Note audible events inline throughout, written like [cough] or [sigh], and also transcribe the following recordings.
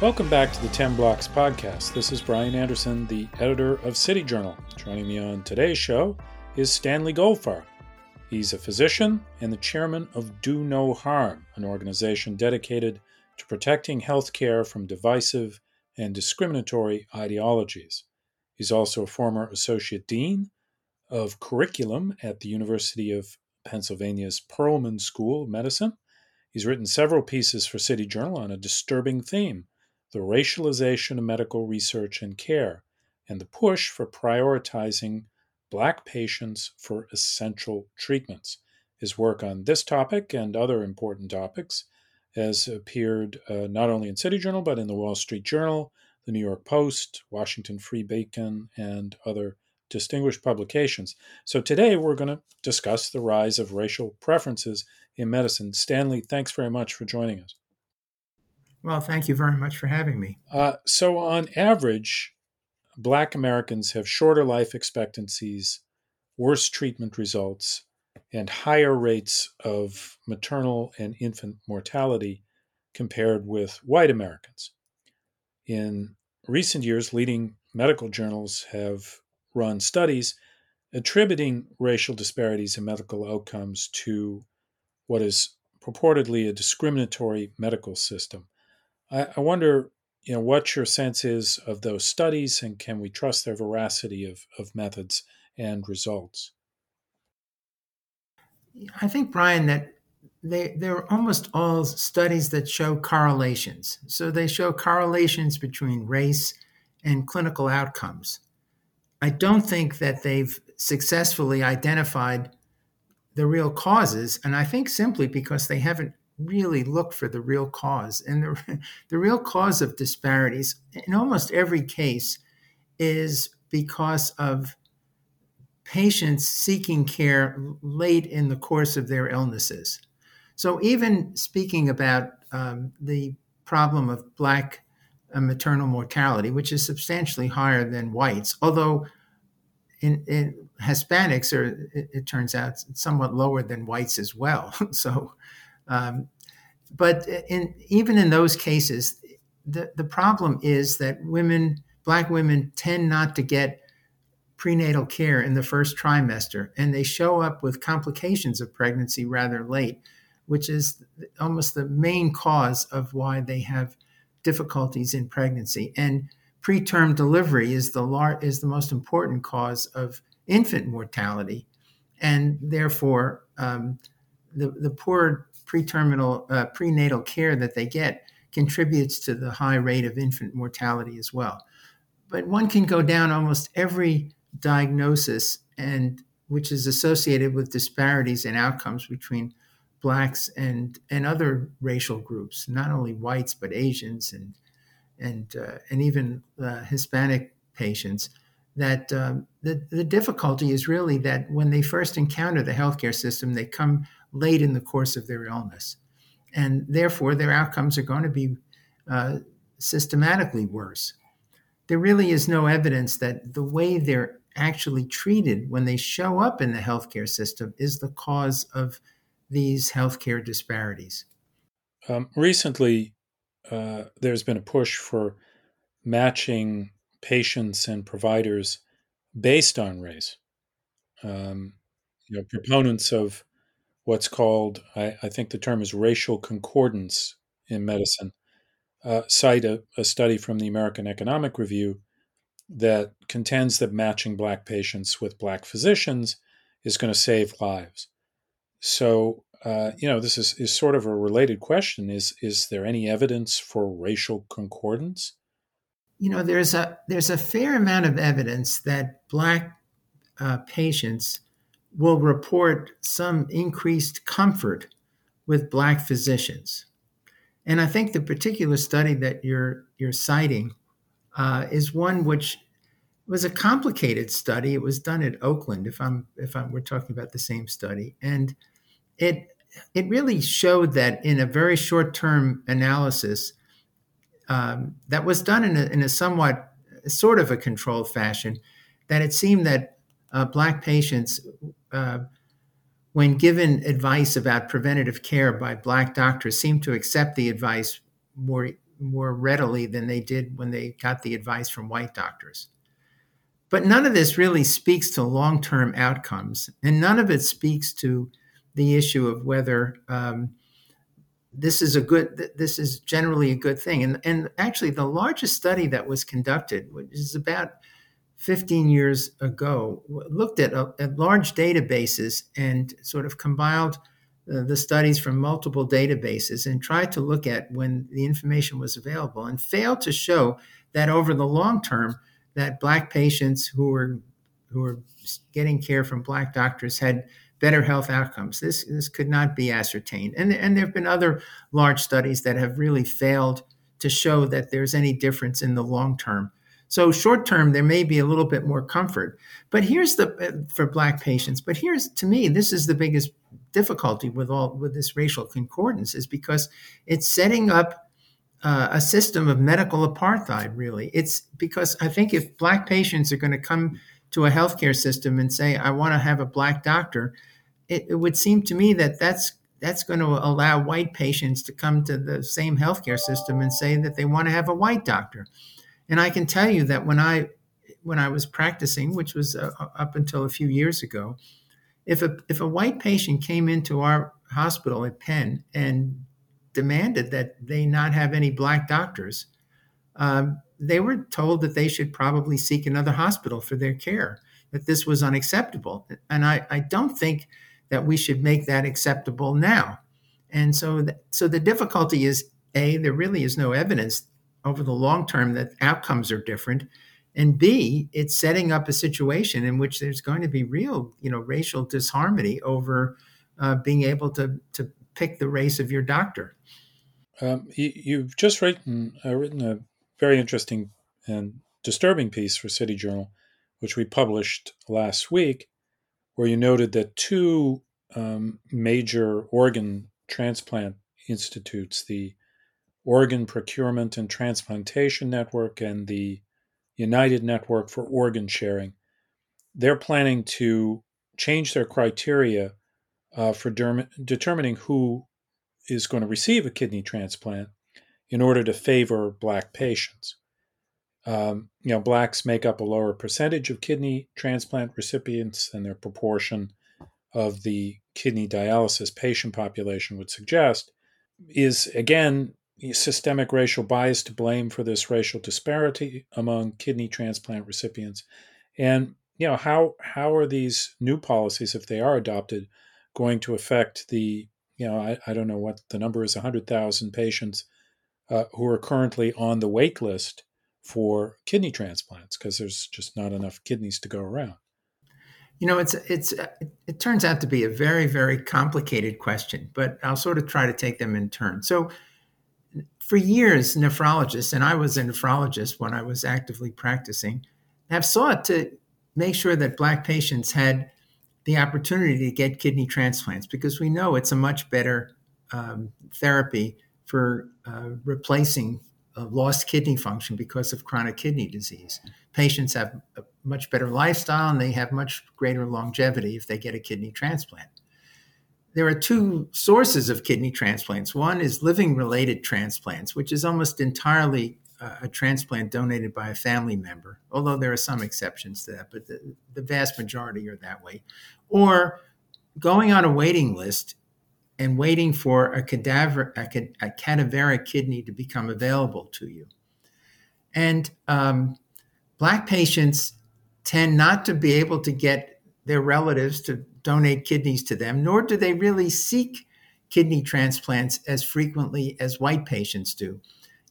Welcome back to the 10 Blocks podcast. This is Brian Anderson, the editor of City Journal. Joining me on today's show is Stanley Goldfarb. He's a physician and the chairman of Do No Harm, an organization dedicated to protecting healthcare from divisive and discriminatory ideologies. He's also a former associate dean of curriculum at the University of Pennsylvania's Perelman School of Medicine. He's written several pieces for City Journal on a disturbing theme the racialization of medical research and care, and the push for prioritizing Black patients for essential treatments. His work on this topic and other important topics has appeared uh, not only in City Journal, but in the Wall Street Journal, the New York Post, Washington Free Beacon, and other distinguished publications. So today we're going to discuss the rise of racial preferences in medicine. Stanley, thanks very much for joining us. Well, thank you very much for having me. Uh, so, on average, Black Americans have shorter life expectancies, worse treatment results, and higher rates of maternal and infant mortality compared with white Americans. In recent years, leading medical journals have run studies attributing racial disparities in medical outcomes to what is purportedly a discriminatory medical system. I, I wonder, you know, what your sense is of those studies, and can we trust their veracity of, of methods and results? I think, Brian, that they they're almost all studies that show correlations. So they show correlations between race and clinical outcomes. I don't think that they've successfully identified the real causes, and I think simply because they haven't really look for the real cause. And the, [laughs] the real cause of disparities in almost every case is because of patients seeking care late in the course of their illnesses. So, even speaking about um, the problem of Black uh, maternal mortality, which is substantially higher than whites, although in, in Hispanics are, it, it, turns out, somewhat lower than whites as well. [laughs] so, um, but in, even in those cases, the, the problem is that women, black women, tend not to get prenatal care in the first trimester, and they show up with complications of pregnancy rather late, which is almost the main cause of why they have difficulties in pregnancy. And preterm delivery is the lar- is the most important cause of infant mortality, and therefore um, the the poor preterminal uh, prenatal care that they get contributes to the high rate of infant mortality as well. But one can go down almost every diagnosis and which is associated with disparities in outcomes between blacks and and other racial groups, not only whites but Asians and and uh, and even uh, Hispanic patients. That um, the the difficulty is really that when they first encounter the healthcare system, they come late in the course of their illness. And therefore, their outcomes are going to be uh, systematically worse. There really is no evidence that the way they're actually treated when they show up in the healthcare system is the cause of these healthcare disparities. Um, recently, uh, there's been a push for matching patients and providers based on race. Um, you know, proponents of what's called, I, I think the term is racial concordance in medicine, uh, cite a, a study from the American Economic Review that contends that matching Black patients with Black physicians is going to save lives. So, uh, you know, this is, is sort of a related question. Is is there any evidence for racial concordance? You know, there's a there's a fair amount of evidence that Black uh, patients will report some increased comfort with black physicians. And I think the particular study that you're you're citing uh, is one which was a complicated study. It was done at Oakland, if I'm if I'm, we're talking about the same study, and it it really showed that in a very short term analysis um, that was done in a, in a somewhat sort of a controlled fashion, that it seemed that uh, black patients uh, when given advice about preventative care by black doctors, seemed to accept the advice more more readily than they did when they got the advice from white doctors. But none of this really speaks to long term outcomes, and none of it speaks to the issue of whether um, this is a good this is generally a good thing. And and actually the largest study that was conducted which is about 15 years ago looked at, uh, at large databases and sort of compiled uh, the studies from multiple databases and tried to look at when the information was available and failed to show that over the long term that black patients who were who were getting care from black doctors had better health outcomes. This, this could not be ascertained. And, and there have been other large studies that have really failed to show that there's any difference in the long term. So short term, there may be a little bit more comfort. But here's the for black patients. But here's to me, this is the biggest difficulty with all with this racial concordance is because it's setting up uh, a system of medical apartheid. Really, it's because I think if black patients are going to come to a healthcare system and say, "I want to have a black doctor," it, it would seem to me that that's that's going to allow white patients to come to the same healthcare system and say that they want to have a white doctor. And I can tell you that when I when I was practicing, which was uh, up until a few years ago, if a if a white patient came into our hospital at Penn and demanded that they not have any black doctors, um, they were told that they should probably seek another hospital for their care. That this was unacceptable, and I, I don't think that we should make that acceptable now. And so, th- so the difficulty is a there really is no evidence over the long term that outcomes are different, and b it's setting up a situation in which there's going to be real you know racial disharmony over uh, being able to to pick the race of your doctor. Um, you, have just written uh, written a very interesting and disturbing piece for City Journal, which we published last week, where you noted that two um, major organ transplant institutes, the Organ Procurement and Transplantation Network and the United Network for Organ Sharing, they're planning to change their criteria uh, for derm- determining who is going to receive a kidney transplant in order to favor black patients. Um, you know, blacks make up a lower percentage of kidney transplant recipients than their proportion of the kidney dialysis patient population would suggest. Is again systemic racial bias to blame for this racial disparity among kidney transplant recipients? And you know, how how are these new policies, if they are adopted, going to affect the you know, I, I don't know what the number is, 100,000 patients uh, who are currently on the wait list for kidney transplants because there's just not enough kidneys to go around? You know, it's it's it turns out to be a very very complicated question, but I'll sort of try to take them in turn. So, for years, nephrologists and I was a nephrologist when I was actively practicing, have sought to make sure that black patients had the opportunity to get kidney transplants because we know it's a much better um, therapy for uh, replacing lost kidney function because of chronic kidney disease. Patients have a much better lifestyle and they have much greater longevity if they get a kidney transplant. There are two sources of kidney transplants. One is living related transplants, which is almost entirely uh, a transplant donated by a family member, although there are some exceptions to that, but the, the vast majority are that way. Or going on a waiting list and waiting for a cadaver, a, a cadaveric kidney to become available to you. And um, black patients tend not to be able to get their relatives to donate kidneys to them, nor do they really seek kidney transplants as frequently as white patients do.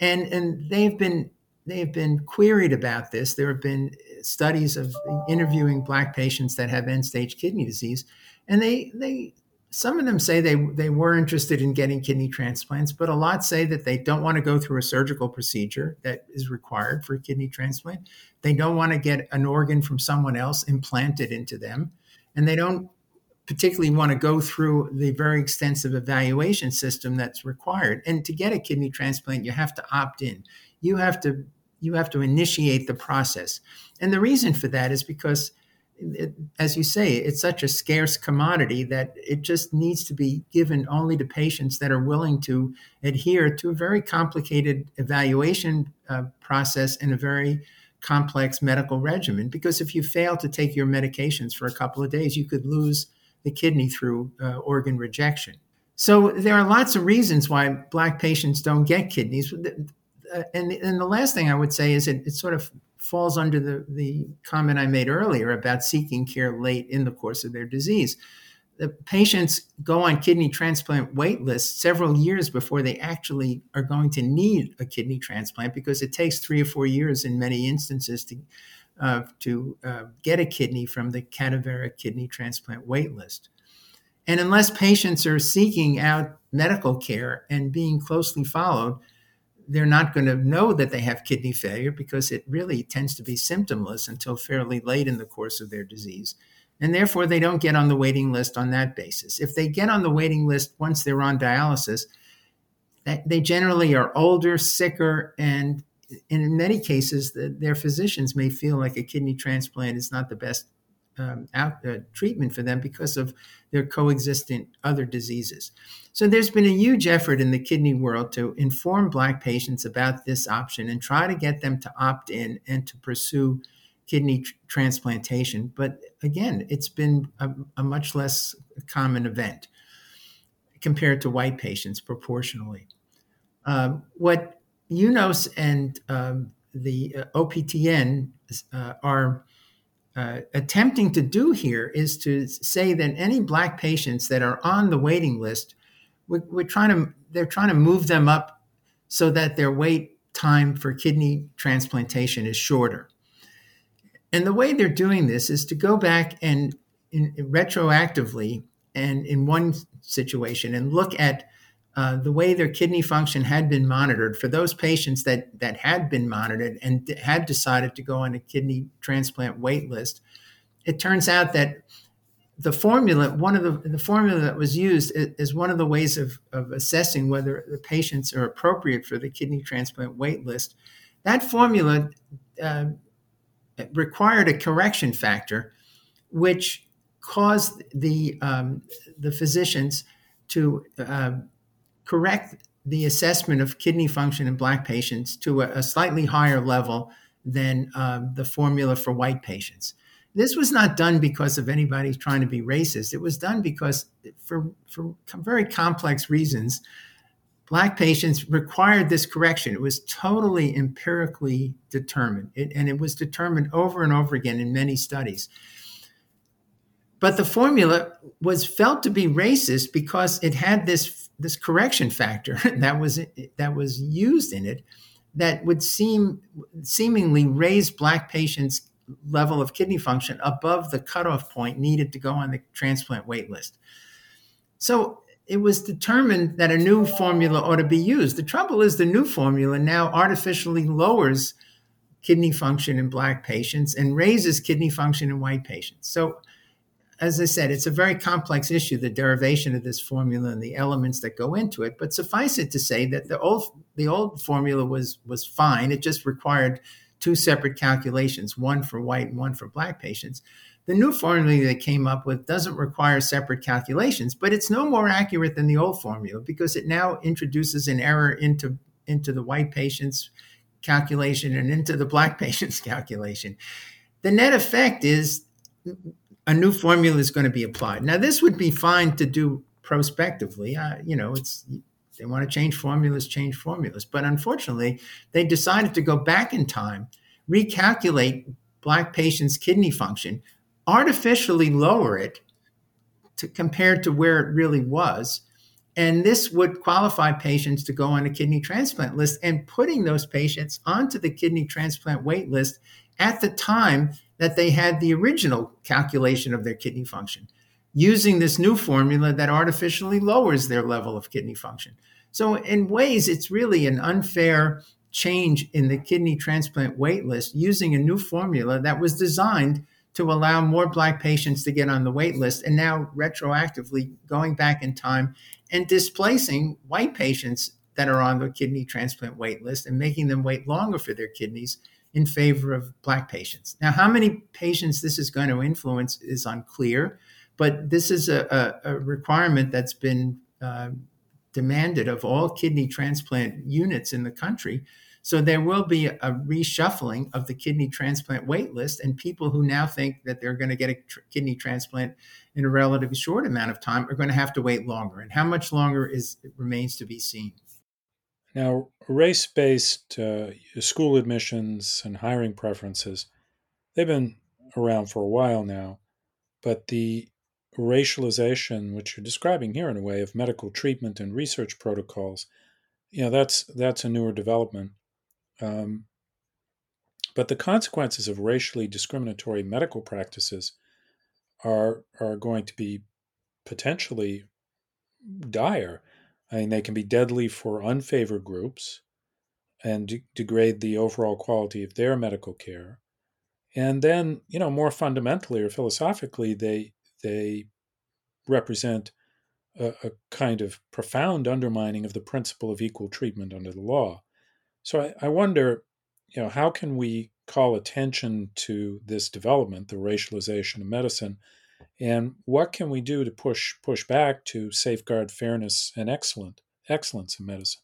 And, and they've been they've been queried about this. There have been studies of interviewing black patients that have end-stage kidney disease, and they they some of them say they they were interested in getting kidney transplants, but a lot say that they don't want to go through a surgical procedure that is required for kidney transplant. They don't want to get an organ from someone else implanted into them, and they don't particularly want to go through the very extensive evaluation system that's required. And to get a kidney transplant, you have to opt in. You have to you have to initiate the process. And the reason for that is because it, as you say, it's such a scarce commodity that it just needs to be given only to patients that are willing to adhere to a very complicated evaluation uh, process and a very complex medical regimen. Because if you fail to take your medications for a couple of days, you could lose the kidney through uh, organ rejection. So there are lots of reasons why Black patients don't get kidneys. Uh, and, and the last thing I would say is it, it sort of falls under the, the comment I made earlier about seeking care late in the course of their disease. The patients go on kidney transplant wait lists several years before they actually are going to need a kidney transplant because it takes three or four years in many instances to, uh, to uh, get a kidney from the cadaveric kidney transplant wait list. And unless patients are seeking out medical care and being closely followed, they're not going to know that they have kidney failure because it really tends to be symptomless until fairly late in the course of their disease. And therefore, they don't get on the waiting list on that basis. If they get on the waiting list once they're on dialysis, they generally are older, sicker, and in many cases, their physicians may feel like a kidney transplant is not the best um, out, uh, treatment for them because of their coexistent other diseases. So there's been a huge effort in the kidney world to inform Black patients about this option and try to get them to opt in and to pursue kidney tr- transplantation. But again, it's been a, a much less common event compared to white patients proportionally. Um, what UNOS and um, the uh, OPTN uh, are uh, attempting to do here is to say that any black patients that are on the waiting list, we're, we're trying to they're trying to move them up so that their wait time for kidney transplantation is shorter. And the way they're doing this is to go back and in, retroactively and in one situation and look at uh, the way their kidney function had been monitored for those patients that that had been monitored and had decided to go on a kidney transplant wait list, it turns out that the formula, one of the, the formula that was used is one of the ways of, of assessing whether the patients are appropriate for the kidney transplant wait list. That formula uh, required a correction factor, which caused the um, the physicians to uh, correct the assessment of kidney function in black patients to a, a slightly higher level than um, the formula for white patients. This was not done because of anybody trying to be racist. It was done because, for, for very complex reasons, black patients required this correction. It was totally empirically determined, it, and it was determined over and over again in many studies. But the formula was felt to be racist because it had this this correction factor [laughs] that was that was used in it that would seem seemingly raise black patients level of kidney function above the cutoff point needed to go on the transplant wait list. So it was determined that a new formula ought to be used. The trouble is the new formula now artificially lowers kidney function in black patients and raises kidney function in white patients. So as I said, it's a very complex issue, the derivation of this formula and the elements that go into it. But suffice it to say that the old the old formula was was fine. It just required two separate calculations, one for white and one for black patients. The new formula they came up with doesn't require separate calculations, but it's no more accurate than the old formula because it now introduces an error into into the white patient's calculation and into the black [laughs] patient's calculation. The net effect is a new formula is going to be applied. Now, this would be fine to do prospectively. Uh, you know, it's they want to change formulas, change formulas. But unfortunately, they decided to go back in time, recalculate black patients' kidney function, artificially lower it to compared to where it really was. And this would qualify patients to go on a kidney transplant list and putting those patients onto the kidney transplant wait list at the time that they had the original calculation of their kidney function using this new formula that artificially lowers their level of kidney function. So, in ways, it's really an unfair change in the kidney transplant wait list using a new formula that was designed to allow more Black patients to get on the wait list and now retroactively going back in time and displacing white patients that are on the kidney transplant wait list and making them wait longer for their kidneys in favor of black patients. Now, how many patients this is going to influence is unclear, but this is a, a, a requirement that's been uh, demanded of all kidney transplant units in the country. So there will be a reshuffling of the kidney transplant waitlist, and people who now think that they're going to get a tr- kidney transplant in a relatively short amount of time are going to have to wait longer. And how much longer is remains to be seen. Now, race-based uh, school admissions and hiring preferences, they've been around for a while now, but the racialization, which you're describing here in a way, of medical treatment and research protocols, you know, that's that's a newer development. Um, but the consequences of racially discriminatory medical practices are are going to be potentially dire. I mean, they can be deadly for unfavored groups and de- degrade the overall quality of their medical care. And then, you know, more fundamentally or philosophically, they they represent a, a, kind of profound undermining of the principle of equal treatment under the law. So I, I wonder, you know, how can we call attention to this development, the racialization of medicine, and what can we do to push push back to safeguard fairness and excellent excellence in medicine?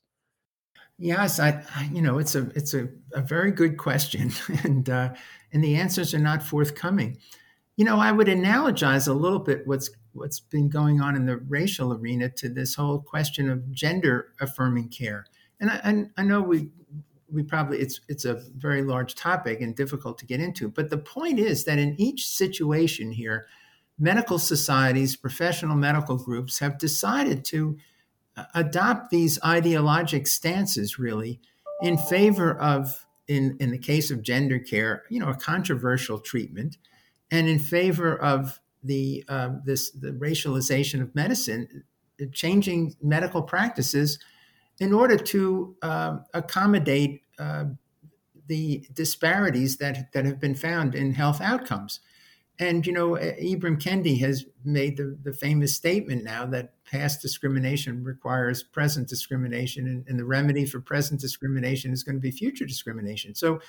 Yes, I, you know, it's a it's a, a very good question, [laughs] and uh, and the answers are not forthcoming. You know, I would analogize a little bit what's what's been going on in the racial arena to this whole question of gender affirming care. And I, and I know we we probably it's it's a very large topic and difficult to get into, but the point is that in each situation here, medical societies, professional medical groups have decided to uh, adopt these ideologic stances really in favor of in in the case of gender care, you know, a controversial treatment and in favor of the uh, this the racialization of medicine, changing medical practices in order to uh, accommodate uh, the disparities that that have been found in health outcomes. And you know, Ibram Kendi has made the, the famous statement now that past discrimination requires present discrimination, and, and the remedy for present discrimination is going to be future discrimination. So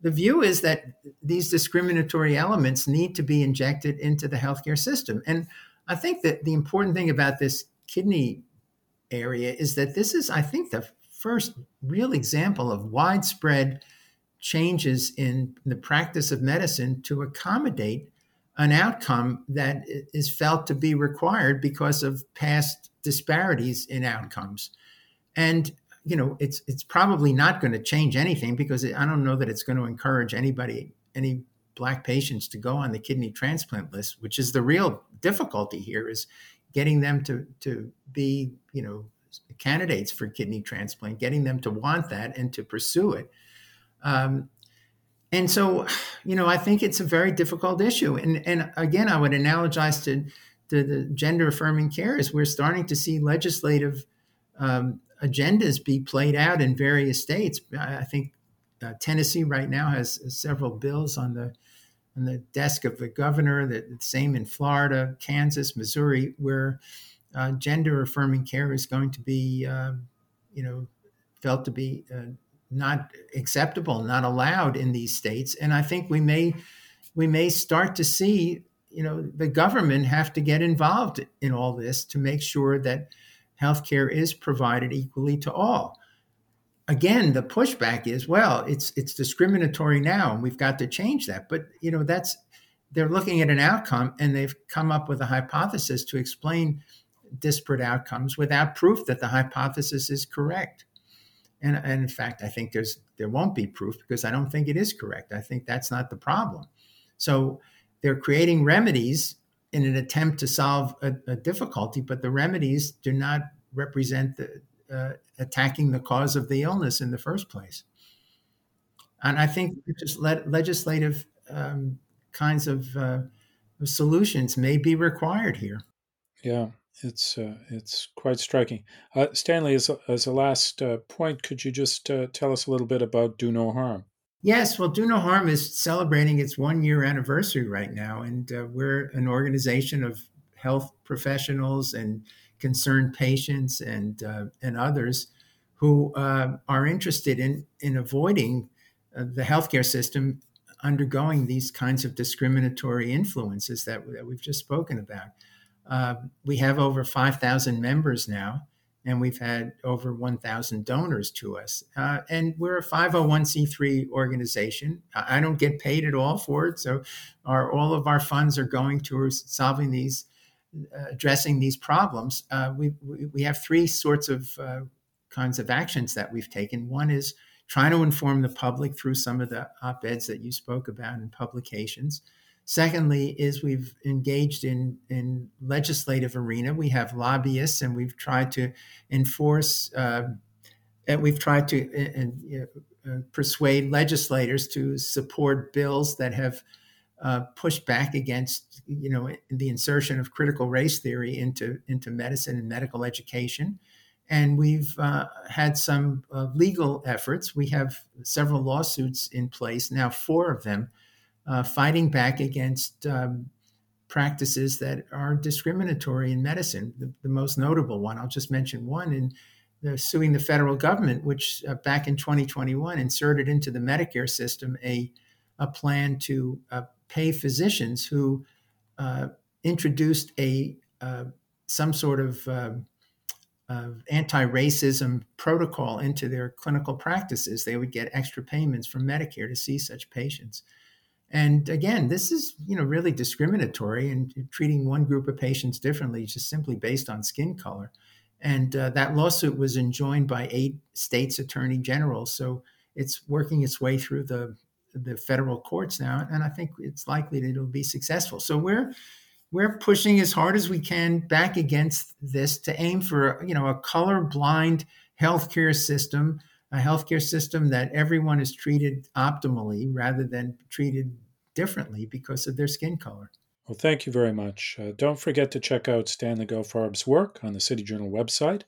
the view is that these discriminatory elements need to be injected into the healthcare system. And I think that the important thing about this kidney area is that this is, I think, the first real example of widespread changes in the practice of medicine to accommodate an outcome that is felt to be required because of past disparities in outcomes. And you know, it's it's probably not going to change anything because I don't know that it's going to encourage anybody, any black patients, to go on the kidney transplant list, which is the real difficulty here is getting them to to be, you know, candidates for kidney transplant, getting them to want that and to pursue it. Um, and so, you know, I think it's a very difficult issue. And and again, I would analogize to to the gender affirming care is we're starting to see legislative um, agendas be played out in various states. I think uh, Tennessee right now has several bills on the on the desk of the governor. The same in Florida, Kansas, Missouri, where uh, gender affirming care is going to be, uh, you know, felt to be uh, not acceptable, not allowed in these states. And I think we may we may start to see, you know, the government have to get involved in all this to make sure that healthcare is provided equally to all. Again, the pushback is, well, it's it's discriminatory now, and we've got to change that. But you know, that's they're looking at an outcome, and they've come up with a hypothesis to explain disparate outcomes without proof that the hypothesis is correct. And, and in fact, I think there's there won't be proof because I don't think it is correct. I think that's not the problem. So they're creating remedies in an attempt to solve a, a difficulty, but the remedies do not represent the, uh, attacking the cause of the illness in the first place. And I think just le- legislative um, kinds of uh, solutions may be required here. Yeah, it's uh, it's quite striking. Uh, Stanley, as a, as a last uh, point, could you just uh, tell us a little bit about Do No Harm? Yes, well, Do No Harm is celebrating its one year anniversary right now. And uh, we're an organization of health professionals and concerned patients and, uh, and others who are interested in, in avoiding the healthcare system undergoing these kinds of discriminatory influences that, that we've just spoken about. Uh, we have over 5,000 members now, and we've had over 1,000 donors to us. Uh, and we're a 501c3 organization. I don't get paid at all for it, so our, all of our funds are going towards solving these, uh, addressing these problems. Uh, we, we have three sorts of uh, kinds of actions that we've taken. One is trying to inform the public through some of the op eds that you spoke about in publications. Secondly, is we've engaged in in legislative arena. We have lobbyists, and we've tried to enforce. Uh, and we've tried to uh, uh, persuade legislators to support bills that have uh, pushed back against, you know, the insertion of critical race theory into into medicine and medical education. And we've uh, had some uh, legal efforts. We have several lawsuits in place now, four of them uh, fighting back against um, practices that are discriminatory in medicine. The, the, most notable one, I'll just mention one, in the, suing the federal government, which uh, back in 2021 inserted into the Medicare system a, a plan to uh, pay physicians who uh, introduced a uh, some sort of um, anti-racism protocol into their clinical practices. They would get extra payments from Medicare to see such patients. And again, this is you know really discriminatory and treating one group of patients differently just simply based on skin color. And uh, that lawsuit was enjoined by eight states' attorney generals, so it's working its way through the the federal courts now, and I think it's likely that it'll be successful. So we're we're pushing as hard as we can back against this to aim for you know a color blind healthcare system a healthcare system that everyone is treated optimally rather than treated differently because of their skin color. Well, thank you very much. Uh, don't forget to check out Stanley Goldfarb's work on the City Journal website.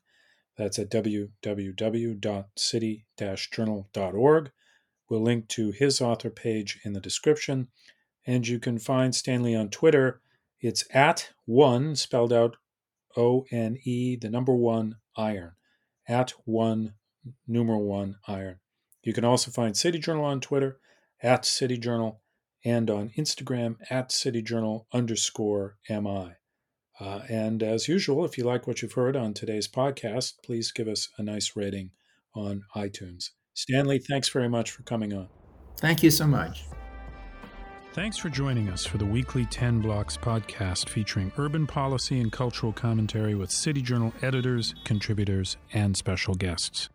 That's at www.city-journal.org. We'll link to his author page in the description, and you can find Stanley on Twitter. It's at one, spelled out O N E, the number one iron, at one numeral one iron. You can also find City Journal on Twitter at City Journal and on Instagram at City Journal underscore MI. Uh, and as usual, if you like what you've heard on today's podcast, please give us a nice rating on iTunes. Stanley, thanks very much for coming on. Thank you so much. Thanks for joining us for the weekly 10 Blocks podcast featuring urban policy and cultural commentary with City Journal editors, contributors, and special guests.